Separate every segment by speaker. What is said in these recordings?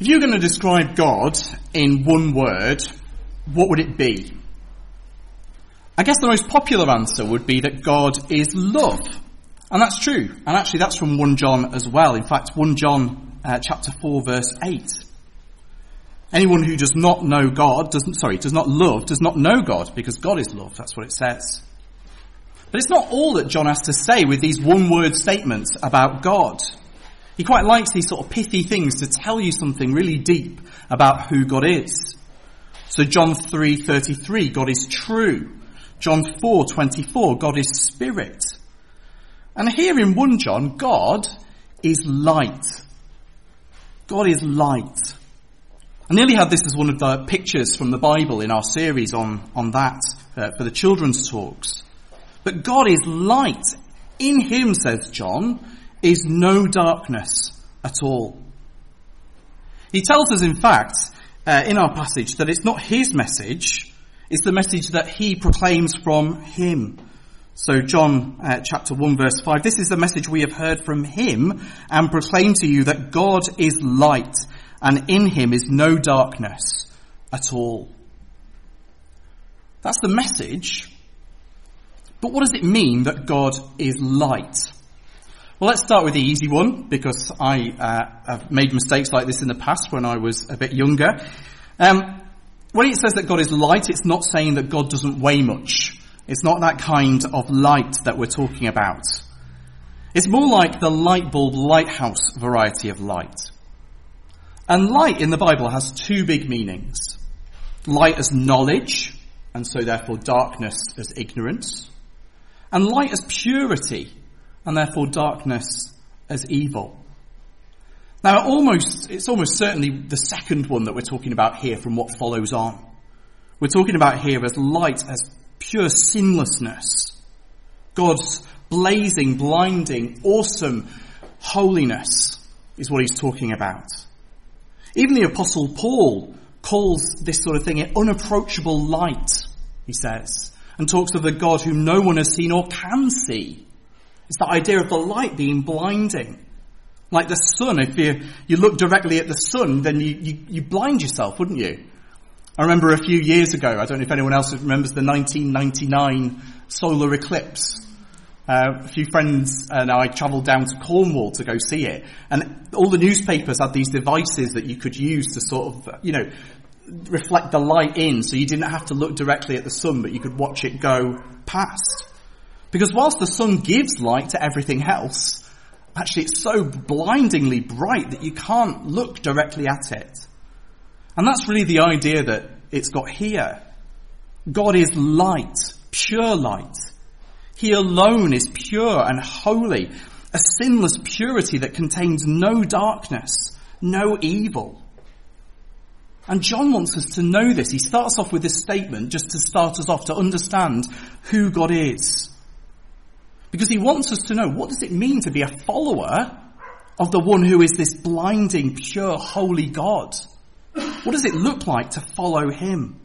Speaker 1: If you're going to describe God in one word, what would it be? I guess the most popular answer would be that God is love. And that's true. And actually that's from 1 John as well. In fact, 1 John uh, chapter 4 verse 8. Anyone who does not know God, doesn't, sorry, does not love, does not know God, because God is love. That's what it says. But it's not all that John has to say with these one word statements about God. He quite likes these sort of pithy things to tell you something really deep about who God is. So John 3:33, God is true. John 4:24, God is spirit. And here in 1 John, God is light. God is light. I nearly had this as one of the pictures from the Bible in our series on, on that uh, for the children's talks. But God is light. In Him, says John, is no darkness at all. He tells us, in fact, uh, in our passage, that it's not his message, it's the message that he proclaims from him. So John uh, chapter 1 verse 5, this is the message we have heard from him and proclaim to you that God is light and in him is no darkness at all. That's the message. But what does it mean that God is light? Well, let's start with the easy one because I uh, have made mistakes like this in the past when I was a bit younger. Um, when it says that God is light, it's not saying that God doesn't weigh much. It's not that kind of light that we're talking about. It's more like the light bulb lighthouse variety of light. And light in the Bible has two big meanings. Light as knowledge, and so therefore darkness as ignorance. And light as purity, and therefore darkness as evil. Now, almost, it's almost certainly the second one that we're talking about here from what follows on. We're talking about here as light, as pure sinlessness. God's blazing, blinding, awesome holiness is what he's talking about. Even the apostle Paul calls this sort of thing an unapproachable light, he says, and talks of the God whom no one has seen or can see. It's the idea of the light being blinding. Like the sun, if you, you look directly at the sun, then you, you, you blind yourself, wouldn't you? I remember a few years ago, I don't know if anyone else remembers the 1999 solar eclipse. Uh, a few friends and I travelled down to Cornwall to go see it, and all the newspapers had these devices that you could use to sort of, you know, reflect the light in, so you didn't have to look directly at the sun, but you could watch it go past. Because whilst the sun gives light to everything else, actually it's so blindingly bright that you can't look directly at it. And that's really the idea that it's got here. God is light, pure light. He alone is pure and holy, a sinless purity that contains no darkness, no evil. And John wants us to know this. He starts off with this statement just to start us off to understand who God is. Because he wants us to know what does it mean to be a follower of the one who is this blinding, pure, holy God? What does it look like to follow him?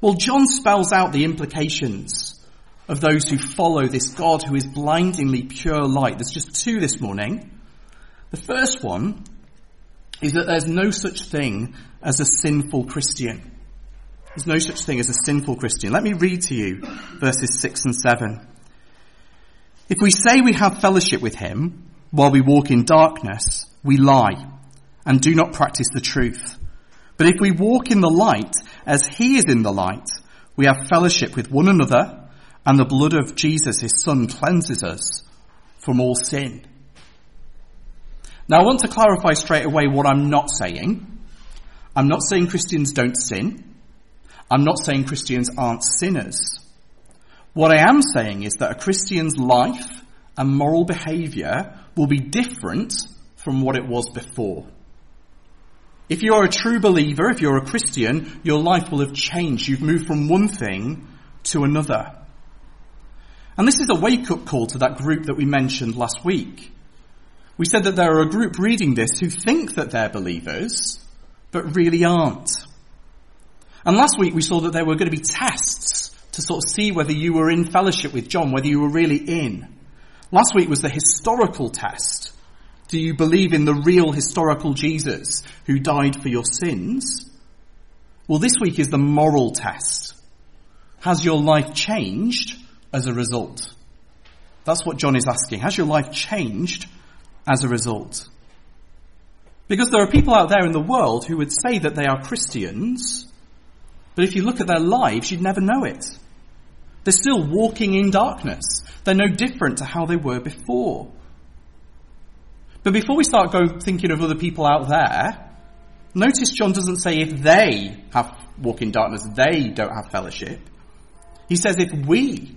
Speaker 1: Well, John spells out the implications of those who follow this God who is blindingly pure light. There's just two this morning. The first one is that there's no such thing as a sinful Christian. There's no such thing as a sinful Christian. Let me read to you verses 6 and 7. If we say we have fellowship with him while we walk in darkness, we lie and do not practice the truth. But if we walk in the light as he is in the light, we have fellowship with one another and the blood of Jesus, his son, cleanses us from all sin. Now I want to clarify straight away what I'm not saying. I'm not saying Christians don't sin. I'm not saying Christians aren't sinners. What I am saying is that a Christian's life and moral behavior will be different from what it was before. If you are a true believer, if you're a Christian, your life will have changed. You've moved from one thing to another. And this is a wake up call to that group that we mentioned last week. We said that there are a group reading this who think that they're believers, but really aren't. And last week we saw that there were going to be tests to sort of see whether you were in fellowship with John, whether you were really in. Last week was the historical test Do you believe in the real historical Jesus who died for your sins? Well, this week is the moral test. Has your life changed as a result? That's what John is asking. Has your life changed as a result? Because there are people out there in the world who would say that they are Christians, but if you look at their lives, you'd never know it. They're still walking in darkness. They're no different to how they were before. But before we start going thinking of other people out there, notice John doesn't say if they have walk in darkness, they don't have fellowship. He says if we,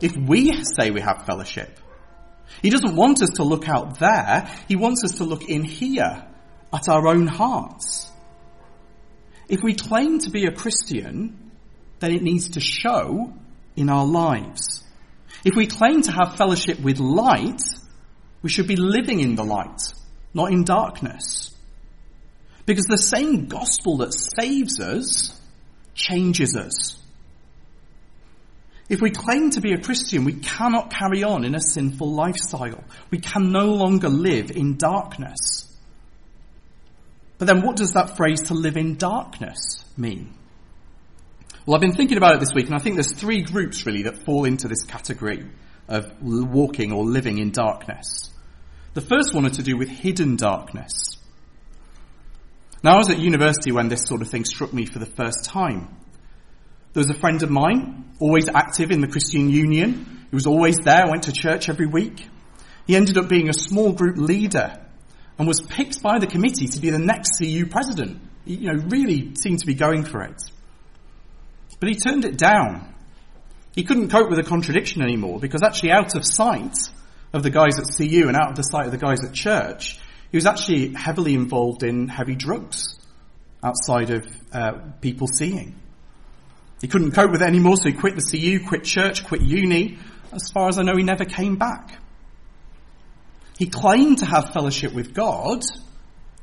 Speaker 1: if we say we have fellowship. He doesn't want us to look out there. He wants us to look in here at our own hearts. If we claim to be a Christian, then it needs to show in our lives. If we claim to have fellowship with light, we should be living in the light, not in darkness. Because the same gospel that saves us changes us. If we claim to be a Christian, we cannot carry on in a sinful lifestyle. We can no longer live in darkness. But then what does that phrase to live in darkness mean? Well, I've been thinking about it this week and I think there's three groups really that fall into this category of walking or living in darkness. The first one had to do with hidden darkness. Now, I was at university when this sort of thing struck me for the first time. There was a friend of mine, always active in the Christian Union. He was always there, went to church every week. He ended up being a small group leader and was picked by the committee to be the next CU president. He, you know, really seemed to be going for it. But he turned it down. He couldn't cope with the contradiction anymore because actually out of sight of the guys at CU and out of the sight of the guys at church, he was actually heavily involved in heavy drugs outside of uh, people seeing. He couldn't cope with it anymore, so he quit the CU, quit church, quit uni. As far as I know, he never came back. He claimed to have fellowship with God,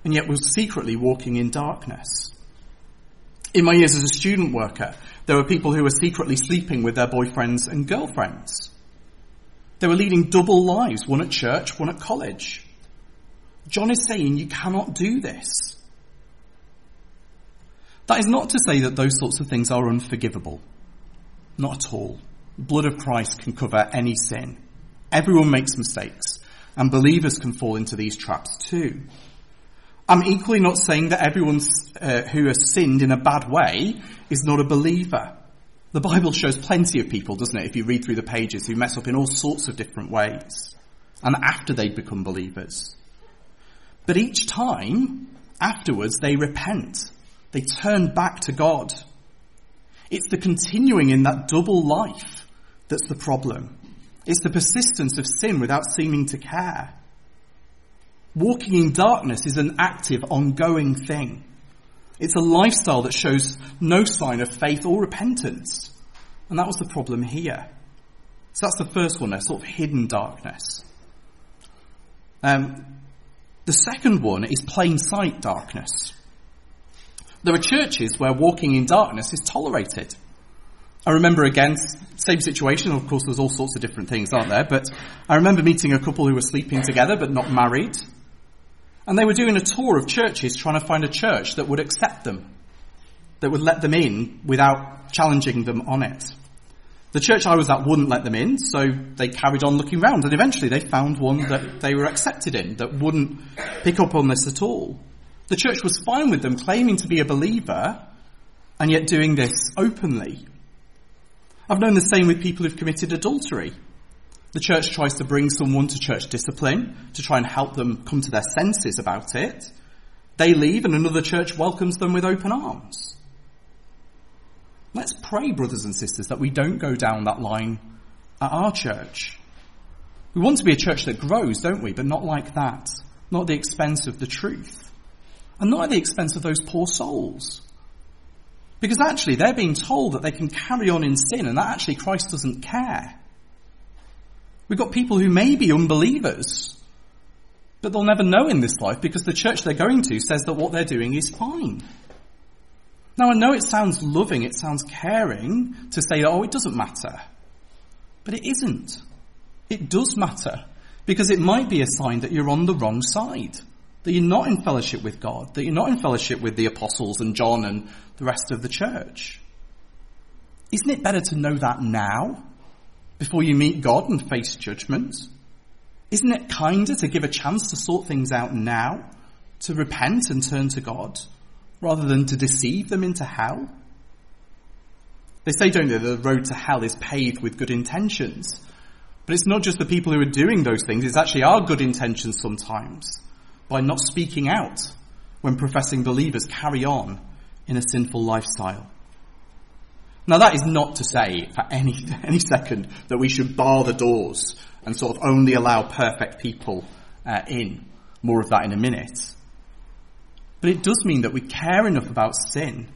Speaker 1: and yet was secretly walking in darkness. In my years as a student worker, there were people who were secretly sleeping with their boyfriends and girlfriends. They were leading double lives, one at church, one at college. John is saying you cannot do this. That is not to say that those sorts of things are unforgivable. Not at all. The blood of Christ can cover any sin. Everyone makes mistakes. And believers can fall into these traps too. I'm equally not saying that everyone uh, who has sinned in a bad way is not a believer. The Bible shows plenty of people, doesn't it, if you read through the pages, who mess up in all sorts of different ways. And after they become believers. But each time, afterwards, they repent. They turn back to God. It's the continuing in that double life that's the problem. It's the persistence of sin without seeming to care. Walking in darkness is an active, ongoing thing. It's a lifestyle that shows no sign of faith or repentance. And that was the problem here. So that's the first one, a sort of hidden darkness. Um, the second one is plain sight darkness. There are churches where walking in darkness is tolerated. I remember again, same situation. Of course, there's all sorts of different things, aren't there? But I remember meeting a couple who were sleeping together but not married. And they were doing a tour of churches trying to find a church that would accept them, that would let them in without challenging them on it. The church I was at wouldn't let them in, so they carried on looking around and eventually they found one that they were accepted in, that wouldn't pick up on this at all. The church was fine with them claiming to be a believer and yet doing this openly. I've known the same with people who've committed adultery. The church tries to bring someone to church discipline to try and help them come to their senses about it. They leave and another church welcomes them with open arms. Let's pray, brothers and sisters, that we don't go down that line at our church. We want to be a church that grows, don't we? But not like that. Not at the expense of the truth. And not at the expense of those poor souls. Because actually, they're being told that they can carry on in sin and that actually Christ doesn't care. We've got people who may be unbelievers, but they'll never know in this life because the church they're going to says that what they're doing is fine. Now, I know it sounds loving, it sounds caring to say, oh, it doesn't matter. But it isn't. It does matter. Because it might be a sign that you're on the wrong side. That you're not in fellowship with God. That you're not in fellowship with the apostles and John and the rest of the church. Isn't it better to know that now? Before you meet God and face judgment? Isn't it kinder to give a chance to sort things out now? To repent and turn to God? Rather than to deceive them into hell? They say, don't they, that the road to hell is paved with good intentions. But it's not just the people who are doing those things, it's actually our good intentions sometimes by not speaking out when professing believers carry on in a sinful lifestyle. Now that is not to say for any, any second that we should bar the doors and sort of only allow perfect people uh, in. More of that in a minute. But it does mean that we care enough about sin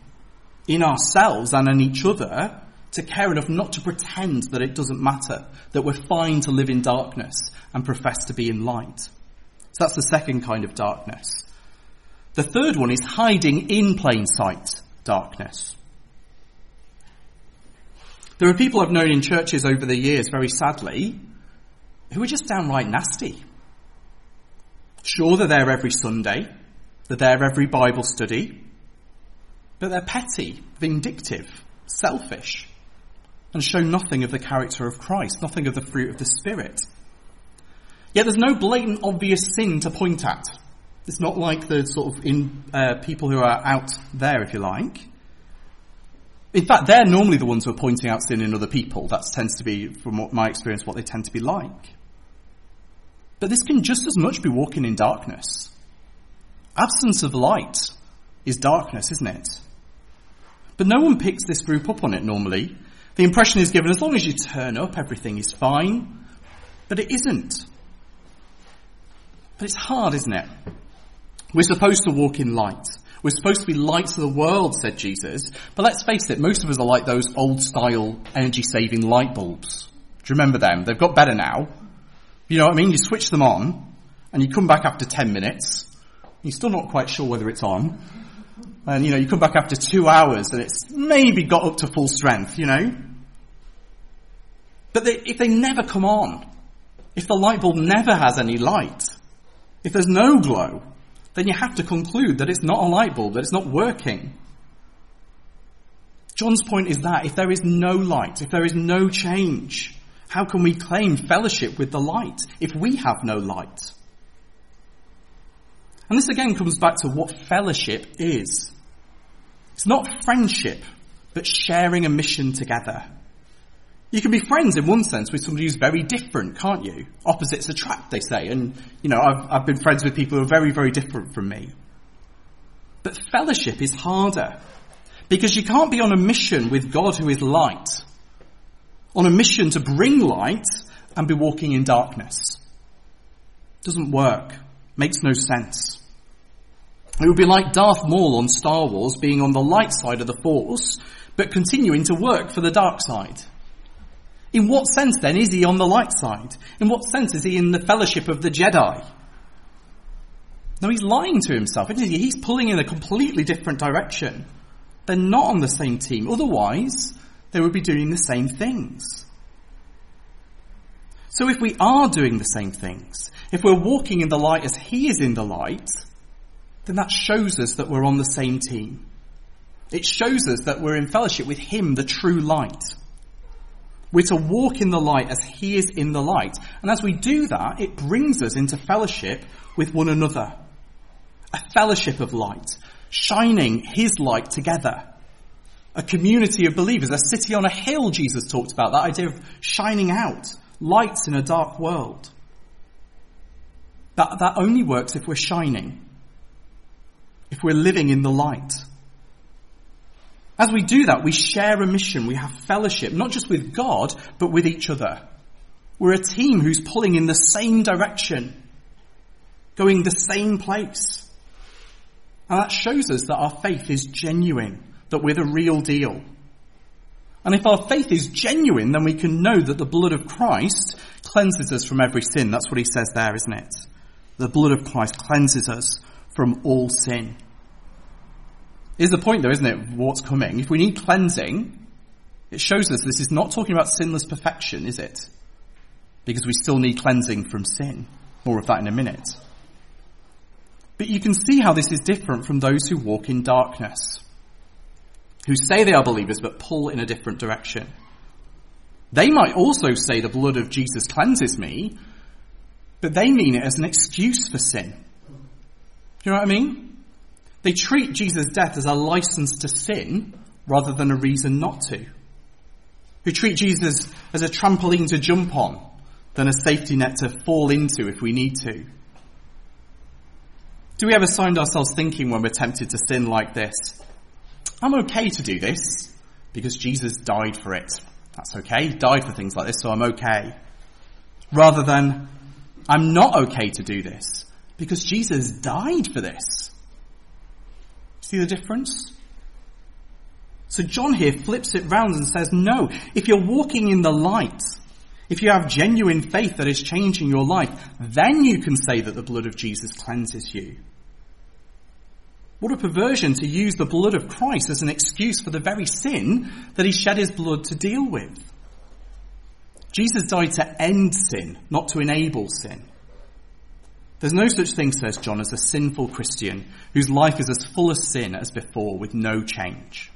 Speaker 1: in ourselves and in each other to care enough not to pretend that it doesn't matter, that we're fine to live in darkness and profess to be in light. So that's the second kind of darkness. The third one is hiding in plain sight darkness. There are people I've known in churches over the years, very sadly, who are just downright nasty. Sure, they're there every Sunday, they're there every Bible study, but they're petty, vindictive, selfish, and show nothing of the character of Christ, nothing of the fruit of the Spirit. Yet there's no blatant obvious sin to point at. It's not like the sort of in uh, people who are out there, if you like. In fact, they're normally the ones who are pointing out sin in other people. That tends to be, from my experience, what they tend to be like. But this can just as much be walking in darkness. Absence of light is darkness, isn't it? But no one picks this group up on it normally. The impression is given as long as you turn up, everything is fine. But it isn't. But it's hard, isn't it? We're supposed to walk in light. We're supposed to be lights of the world, said Jesus. But let's face it, most of us are like those old style energy saving light bulbs. Do you remember them? They've got better now. You know what I mean? You switch them on and you come back after 10 minutes. You're still not quite sure whether it's on. And you know, you come back after two hours and it's maybe got up to full strength, you know? But they, if they never come on, if the light bulb never has any light, if there's no glow, then you have to conclude that it's not a light bulb, that it's not working. John's point is that if there is no light, if there is no change, how can we claim fellowship with the light if we have no light? And this again comes back to what fellowship is. It's not friendship, but sharing a mission together. You can be friends in one sense with somebody who's very different, can't you? Opposites attract, they say. And, you know, I've, I've been friends with people who are very, very different from me. But fellowship is harder. Because you can't be on a mission with God who is light. On a mission to bring light and be walking in darkness. Doesn't work. Makes no sense. It would be like Darth Maul on Star Wars being on the light side of the Force, but continuing to work for the dark side. In what sense then is he on the light side? In what sense is he in the fellowship of the Jedi? No, he's lying to himself, isn't he? He's pulling in a completely different direction. They're not on the same team. Otherwise, they would be doing the same things. So if we are doing the same things, if we're walking in the light as he is in the light, then that shows us that we're on the same team. It shows us that we're in fellowship with Him, the true light. We're to walk in the light as He is in the light. And as we do that, it brings us into fellowship with one another. A fellowship of light, shining His light together. A community of believers, a city on a hill, Jesus talked about, that idea of shining out, lights in a dark world. That, that only works if we're shining if we're living in the light. As we do that, we share a mission, we have fellowship, not just with God, but with each other. We're a team who's pulling in the same direction, going the same place. And that shows us that our faith is genuine, that we're the real deal. And if our faith is genuine, then we can know that the blood of Christ cleanses us from every sin. That's what he says there, isn't it? The blood of Christ cleanses us from all sin. Is the point though, isn't it, what's coming? If we need cleansing, it shows us this is not talking about sinless perfection, is it? because we still need cleansing from sin. More of that in a minute. But you can see how this is different from those who walk in darkness, who say they are believers but pull in a different direction. They might also say the blood of Jesus cleanses me, but they mean it as an excuse for sin. Do You know what I mean? They treat Jesus' death as a license to sin rather than a reason not to. Who treat Jesus as a trampoline to jump on than a safety net to fall into if we need to. Do we ever find ourselves thinking when we're tempted to sin like this? I'm okay to do this because Jesus died for it. That's okay. He died for things like this, so I'm okay. Rather than, I'm not okay to do this because Jesus died for this. See the difference? So John here flips it round and says, no, if you're walking in the light, if you have genuine faith that is changing your life, then you can say that the blood of Jesus cleanses you. What a perversion to use the blood of Christ as an excuse for the very sin that he shed his blood to deal with. Jesus died to end sin, not to enable sin. There's no such thing, says John, as a sinful Christian whose life is as full of sin as before with no change.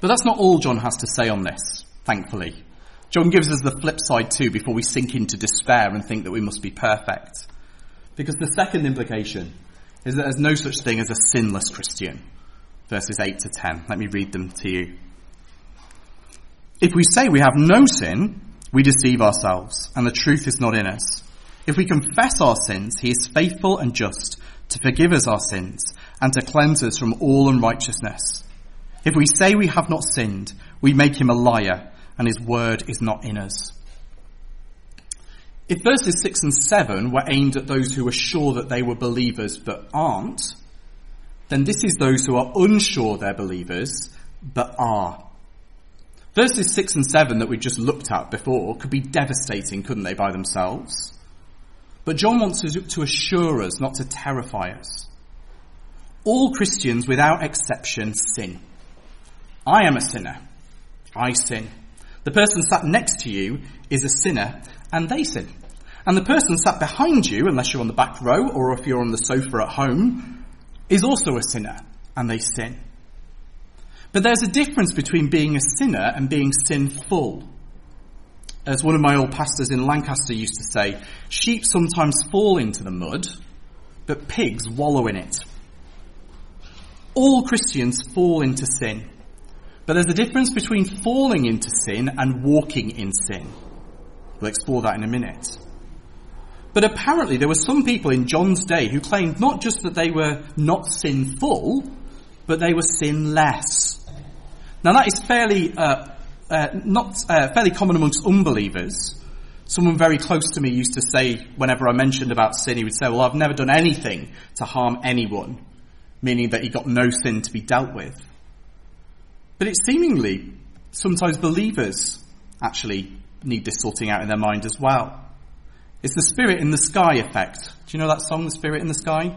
Speaker 1: But that's not all John has to say on this, thankfully. John gives us the flip side too before we sink into despair and think that we must be perfect. Because the second implication is that there's no such thing as a sinless Christian. Verses 8 to 10. Let me read them to you. If we say we have no sin, we deceive ourselves, and the truth is not in us. If we confess our sins, he is faithful and just to forgive us our sins and to cleanse us from all unrighteousness. If we say we have not sinned, we make him a liar, and his word is not in us. If verses 6 and 7 were aimed at those who are sure that they were believers but aren't, then this is those who are unsure they're believers but are. Verses 6 and 7 that we just looked at before could be devastating, couldn't they, by themselves? But John wants to assure us, not to terrify us. All Christians, without exception, sin. I am a sinner. I sin. The person sat next to you is a sinner, and they sin. And the person sat behind you, unless you're on the back row or if you're on the sofa at home, is also a sinner, and they sin. But there's a difference between being a sinner and being sinful. As one of my old pastors in Lancaster used to say, sheep sometimes fall into the mud, but pigs wallow in it. All Christians fall into sin. But there's a difference between falling into sin and walking in sin. We'll explore that in a minute. But apparently there were some people in John's day who claimed not just that they were not sinful, but they were sinless. Now that is fairly, uh, uh, not, uh, fairly common amongst unbelievers. Someone very close to me used to say, whenever I mentioned about sin, he would say, well, I've never done anything to harm anyone, meaning that he got no sin to be dealt with. But it's seemingly sometimes believers actually need this sorting out in their mind as well. It's the spirit in the sky effect. Do you know that song, The Spirit in the Sky?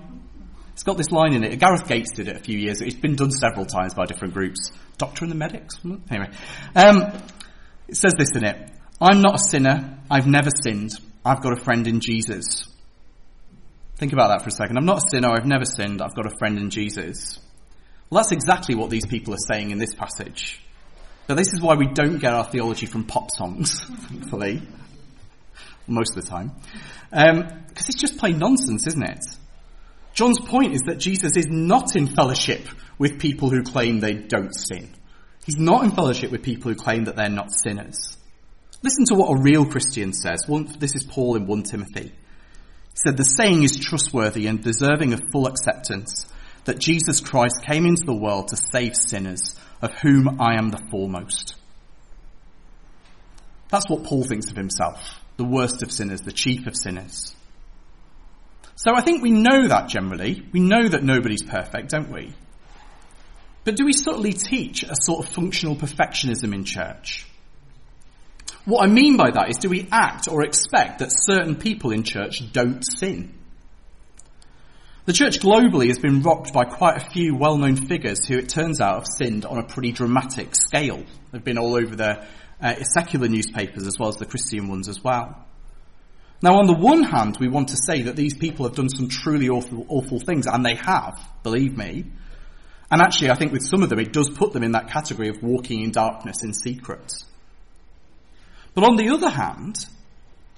Speaker 1: It's got this line in it. Gareth Gates did it a few years. It's been done several times by different groups. Doctor and the Medics? Anyway. Um, it says this in it. I'm not a sinner. I've never sinned. I've got a friend in Jesus. Think about that for a second. I'm not a sinner. I've never sinned. I've got a friend in Jesus. Well, that's exactly what these people are saying in this passage. But this is why we don't get our theology from pop songs, thankfully. Most of the time. Because um, it's just plain nonsense, isn't it? John's point is that Jesus is not in fellowship with people who claim they don't sin. He's not in fellowship with people who claim that they're not sinners. Listen to what a real Christian says. This is Paul in 1 Timothy. He said, The saying is trustworthy and deserving of full acceptance that Jesus Christ came into the world to save sinners, of whom I am the foremost. That's what Paul thinks of himself, the worst of sinners, the chief of sinners. So I think we know that generally. We know that nobody's perfect, don't we? But do we subtly teach a sort of functional perfectionism in church? What I mean by that is do we act or expect that certain people in church don't sin? The church globally has been rocked by quite a few well-known figures who it turns out have sinned on a pretty dramatic scale. They've been all over the uh, secular newspapers as well as the Christian ones as well. Now, on the one hand, we want to say that these people have done some truly awful, awful things, and they have, believe me. And actually, I think with some of them, it does put them in that category of walking in darkness in secret. But on the other hand,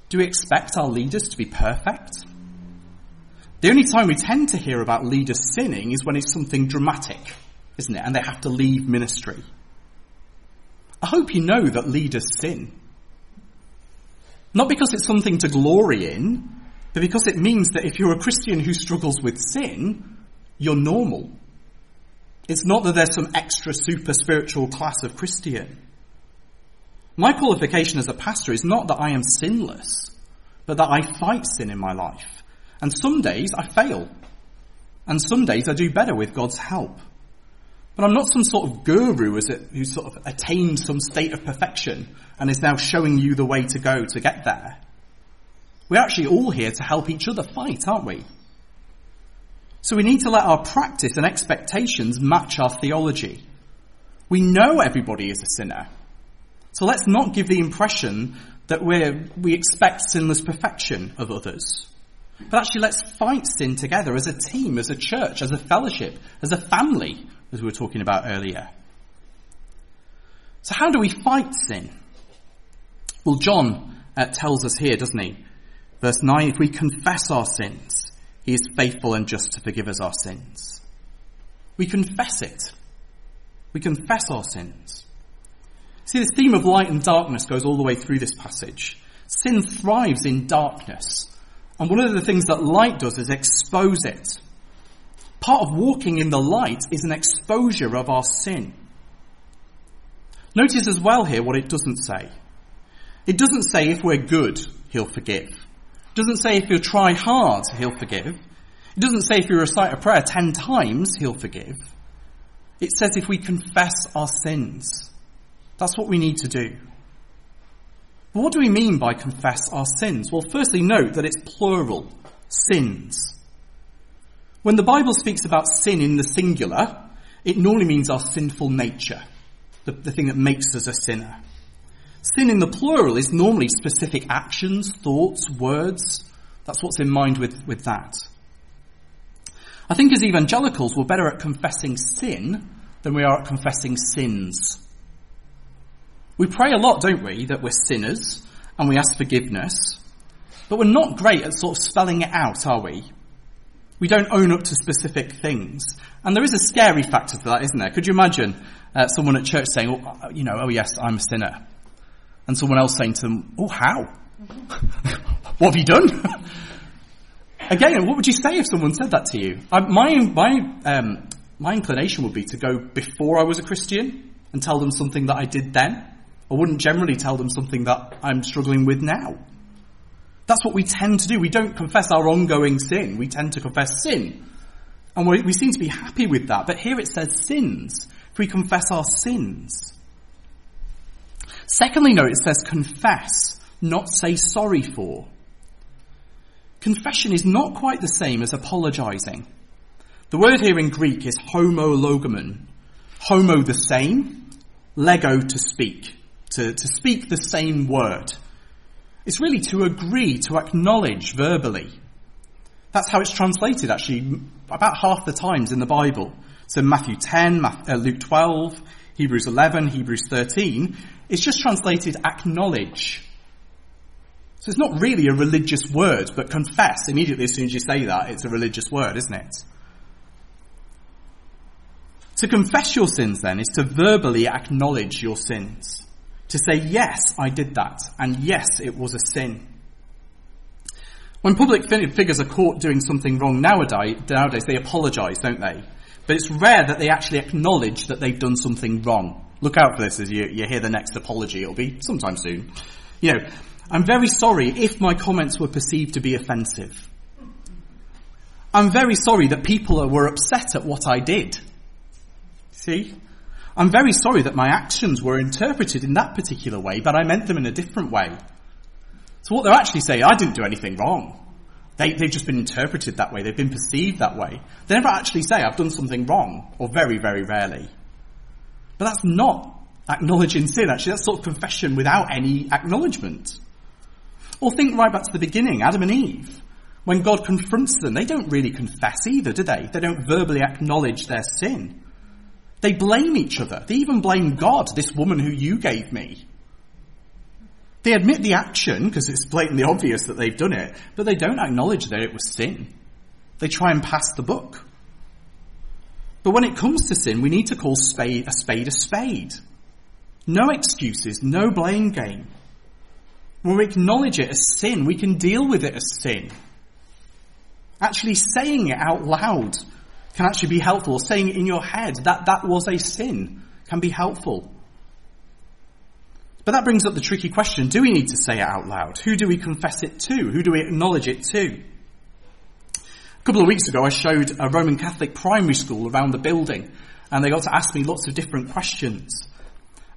Speaker 1: do we expect our leaders to be perfect? The only time we tend to hear about leaders sinning is when it's something dramatic, isn't it? And they have to leave ministry. I hope you know that leaders sin. Not because it's something to glory in, but because it means that if you're a Christian who struggles with sin, you're normal. It's not that there's some extra super spiritual class of Christian. My qualification as a pastor is not that I am sinless, but that I fight sin in my life. And some days I fail. And some days I do better with God's help. But I'm not some sort of guru who sort of attained some state of perfection and is now showing you the way to go to get there. We're actually all here to help each other fight, aren't we? So we need to let our practice and expectations match our theology. We know everybody is a sinner. So let's not give the impression that we we expect sinless perfection of others. But actually let's fight sin together as a team, as a church, as a fellowship, as a family, as we were talking about earlier. So how do we fight sin? Well, John uh, tells us here, doesn't he? Verse 9, if we confess our sins, he is faithful and just to forgive us our sins. We confess it. We confess our sins. See, this theme of light and darkness goes all the way through this passage. Sin thrives in darkness. And one of the things that light does is expose it. Part of walking in the light is an exposure of our sin. Notice as well here what it doesn't say. It doesn't say if we're good, he'll forgive. It doesn't say if you try hard, he'll forgive. It doesn't say if you recite a prayer ten times, he'll forgive. It says if we confess our sins. That's what we need to do. But what do we mean by confess our sins? Well, firstly, note that it's plural. Sins. When the Bible speaks about sin in the singular, it normally means our sinful nature, the, the thing that makes us a sinner. Sin in the plural is normally specific actions, thoughts, words. That's what's in mind with, with that. I think as evangelicals, we're better at confessing sin than we are at confessing sins. We pray a lot, don't we, that we're sinners and we ask forgiveness, but we're not great at sort of spelling it out, are we? We don't own up to specific things. And there is a scary factor to that, isn't there? Could you imagine uh, someone at church saying, oh, you know, oh yes, I'm a sinner. And someone else saying to them, oh, how? what have you done? Again, what would you say if someone said that to you? I, my, my, um, my inclination would be to go before I was a Christian and tell them something that I did then. I wouldn't generally tell them something that I'm struggling with now. That's what we tend to do. We don't confess our ongoing sin. We tend to confess sin. And we, we seem to be happy with that. But here it says sins. If we confess our sins. Secondly, note it says confess, not say sorry for. Confession is not quite the same as apologizing. The word here in Greek is homologomon. Homo the same, lego to speak. To, to speak the same word. It's really to agree, to acknowledge verbally. That's how it's translated actually about half the times in the Bible. So Matthew 10, uh, Luke 12, Hebrews 11, Hebrews 13. It's just translated acknowledge. So it's not really a religious word, but confess. Immediately as soon as you say that, it's a religious word, isn't it? To confess your sins then is to verbally acknowledge your sins. To say, yes, I did that, and yes, it was a sin. When public figures are caught doing something wrong nowadays, nowadays they apologise, don't they? But it's rare that they actually acknowledge that they've done something wrong. Look out for this as you, you hear the next apology. It'll be sometime soon. You know, I'm very sorry if my comments were perceived to be offensive. I'm very sorry that people were upset at what I did. See? I'm very sorry that my actions were interpreted in that particular way, but I meant them in a different way. So what they're actually saying, I didn't do anything wrong. They, they've just been interpreted that way. They've been perceived that way. They never actually say, I've done something wrong, or very, very rarely. But that's not acknowledging sin. Actually, that's sort of confession without any acknowledgement. Or think right back to the beginning, Adam and Eve. When God confronts them, they don't really confess either, do they? They don't verbally acknowledge their sin. They blame each other. They even blame God, this woman who you gave me. They admit the action because it's blatantly obvious that they've done it, but they don't acknowledge that it was sin. They try and pass the buck. But when it comes to sin, we need to call spade a spade a spade. No excuses, no blame game. When we acknowledge it as sin, we can deal with it as sin. Actually saying it out loud can actually be helpful. Saying in your head, that that was a sin, can be helpful. But that brings up the tricky question, do we need to say it out loud? Who do we confess it to? Who do we acknowledge it to? A couple of weeks ago I showed a Roman Catholic primary school around the building and they got to ask me lots of different questions.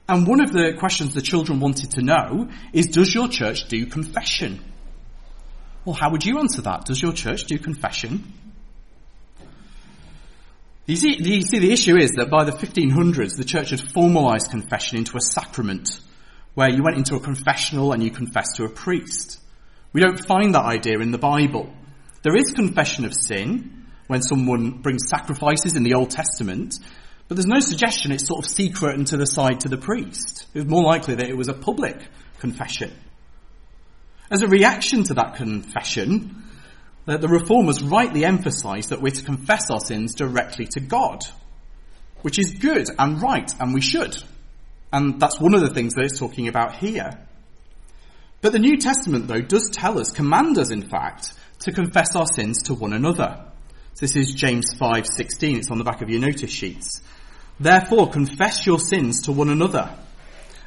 Speaker 1: And one of the questions the children wanted to know is, does your church do confession? Well, how would you answer that? Does your church do confession? You see, you see, the issue is that by the 1500s, the church had formalized confession into a sacrament, where you went into a confessional and you confessed to a priest. We don't find that idea in the Bible. There is confession of sin when someone brings sacrifices in the Old Testament, but there's no suggestion it's sort of secret and to the side to the priest. It was more likely that it was a public confession. As a reaction to that confession, the reformers rightly emphasise that we're to confess our sins directly to God, which is good and right, and we should. And that's one of the things that it's talking about here. But the New Testament, though, does tell us, command us, in fact, to confess our sins to one another. This is James 5:16. It's on the back of your notice sheets. Therefore, confess your sins to one another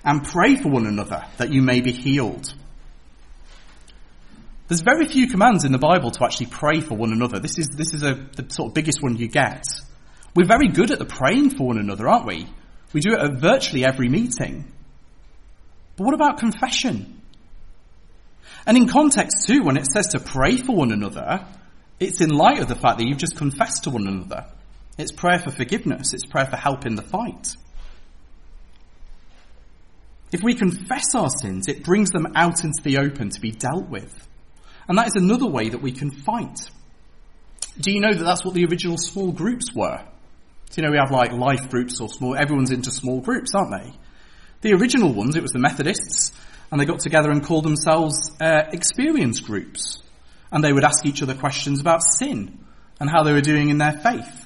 Speaker 1: and pray for one another that you may be healed. There's very few commands in the Bible to actually pray for one another. This is, this is a, the sort of biggest one you get. We're very good at the praying for one another, aren't we? We do it at virtually every meeting. But what about confession? And in context too, when it says to pray for one another, it's in light of the fact that you've just confessed to one another. It's prayer for forgiveness. It's prayer for help in the fight. If we confess our sins, it brings them out into the open to be dealt with. And that is another way that we can fight. Do you know that that's what the original small groups were? So, you know, we have like life groups or small, everyone's into small groups, aren't they? The original ones, it was the Methodists, and they got together and called themselves uh, experience groups. And they would ask each other questions about sin and how they were doing in their faith.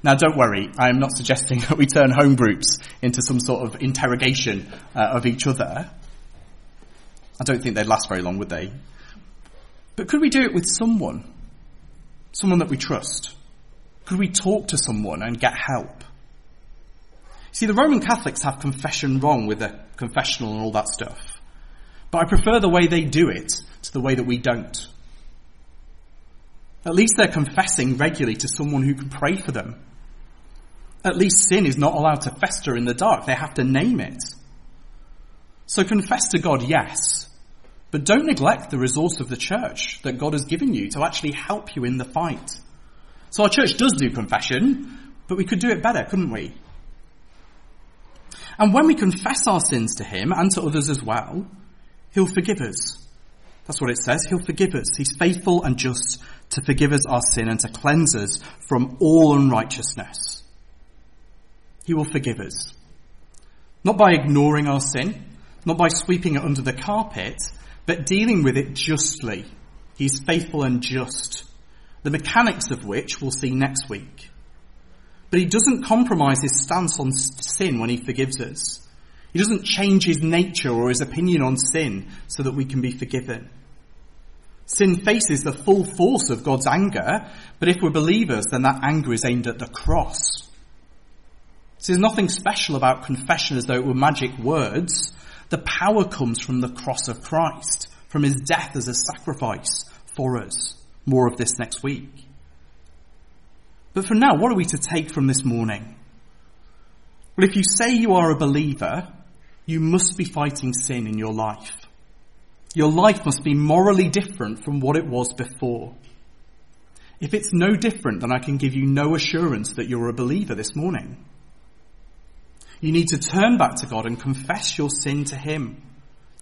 Speaker 1: Now, don't worry, I'm not suggesting that we turn home groups into some sort of interrogation uh, of each other. I don't think they'd last very long, would they? But could we do it with someone? Someone that we trust? Could we talk to someone and get help? See, the Roman Catholics have confession wrong with the confessional and all that stuff. But I prefer the way they do it to the way that we don't. At least they're confessing regularly to someone who can pray for them. At least sin is not allowed to fester in the dark. They have to name it. So confess to God, yes, but don't neglect the resource of the church that God has given you to actually help you in the fight. So our church does do confession, but we could do it better, couldn't we? And when we confess our sins to Him and to others as well, He'll forgive us. That's what it says. He'll forgive us. He's faithful and just to forgive us our sin and to cleanse us from all unrighteousness. He will forgive us. Not by ignoring our sin, not by sweeping it under the carpet, but dealing with it justly. He's faithful and just, the mechanics of which we'll see next week. But he doesn't compromise his stance on sin when he forgives us. He doesn't change his nature or his opinion on sin so that we can be forgiven. Sin faces the full force of God's anger, but if we're believers, then that anger is aimed at the cross. So there's nothing special about confession as though it were magic words. The power comes from the cross of Christ, from his death as a sacrifice for us. More of this next week. But for now, what are we to take from this morning? Well, if you say you are a believer, you must be fighting sin in your life. Your life must be morally different from what it was before. If it's no different, then I can give you no assurance that you're a believer this morning. You need to turn back to God and confess your sin to Him.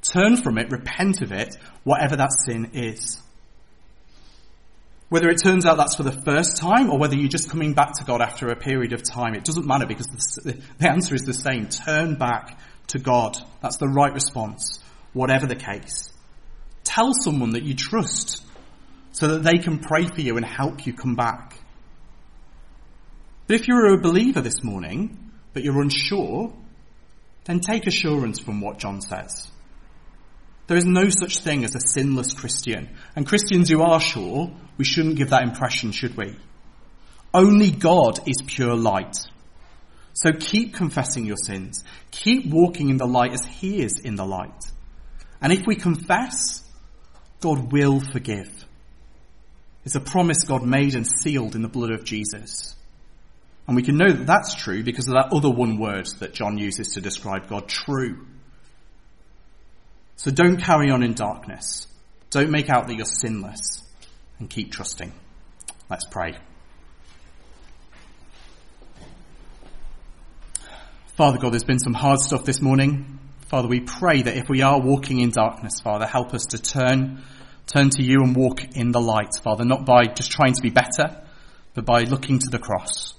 Speaker 1: Turn from it, repent of it, whatever that sin is. Whether it turns out that's for the first time or whether you're just coming back to God after a period of time, it doesn't matter because the, answer is the same. Turn back to God. That's the right response, whatever the case. Tell someone that you trust so that they can pray for you and help you come back. But if you're a believer this morning, but you're unsure, then take assurance from what John says. There is no such thing as a sinless Christian. And Christians who are sure, we shouldn't give that impression, should we? Only God is pure light. So keep confessing your sins. Keep walking in the light as He is in the light. And if we confess, God will forgive. It's a promise God made and sealed in the blood of Jesus. And we can know that that's true because of that other one word that John uses to describe God, true. So don't carry on in darkness. Don't make out that you're sinless and keep trusting. Let's pray. Father God, there's been some hard stuff this morning. Father, we pray that if we are walking in darkness, Father, help us to turn, turn to you and walk in the light, Father, not by just trying to be better, but by looking to the cross.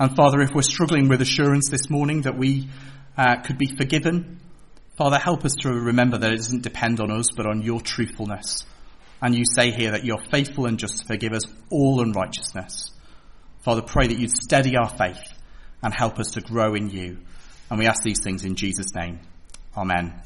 Speaker 1: And Father, if we're struggling with assurance this morning that we uh, could be forgiven, Father, help us to remember that it doesn't depend on us, but on your truthfulness. And you say here that you're faithful and just to forgive us all unrighteousness. Father, pray that you'd steady our faith and help us to grow in you. And we ask these things in Jesus' name. Amen.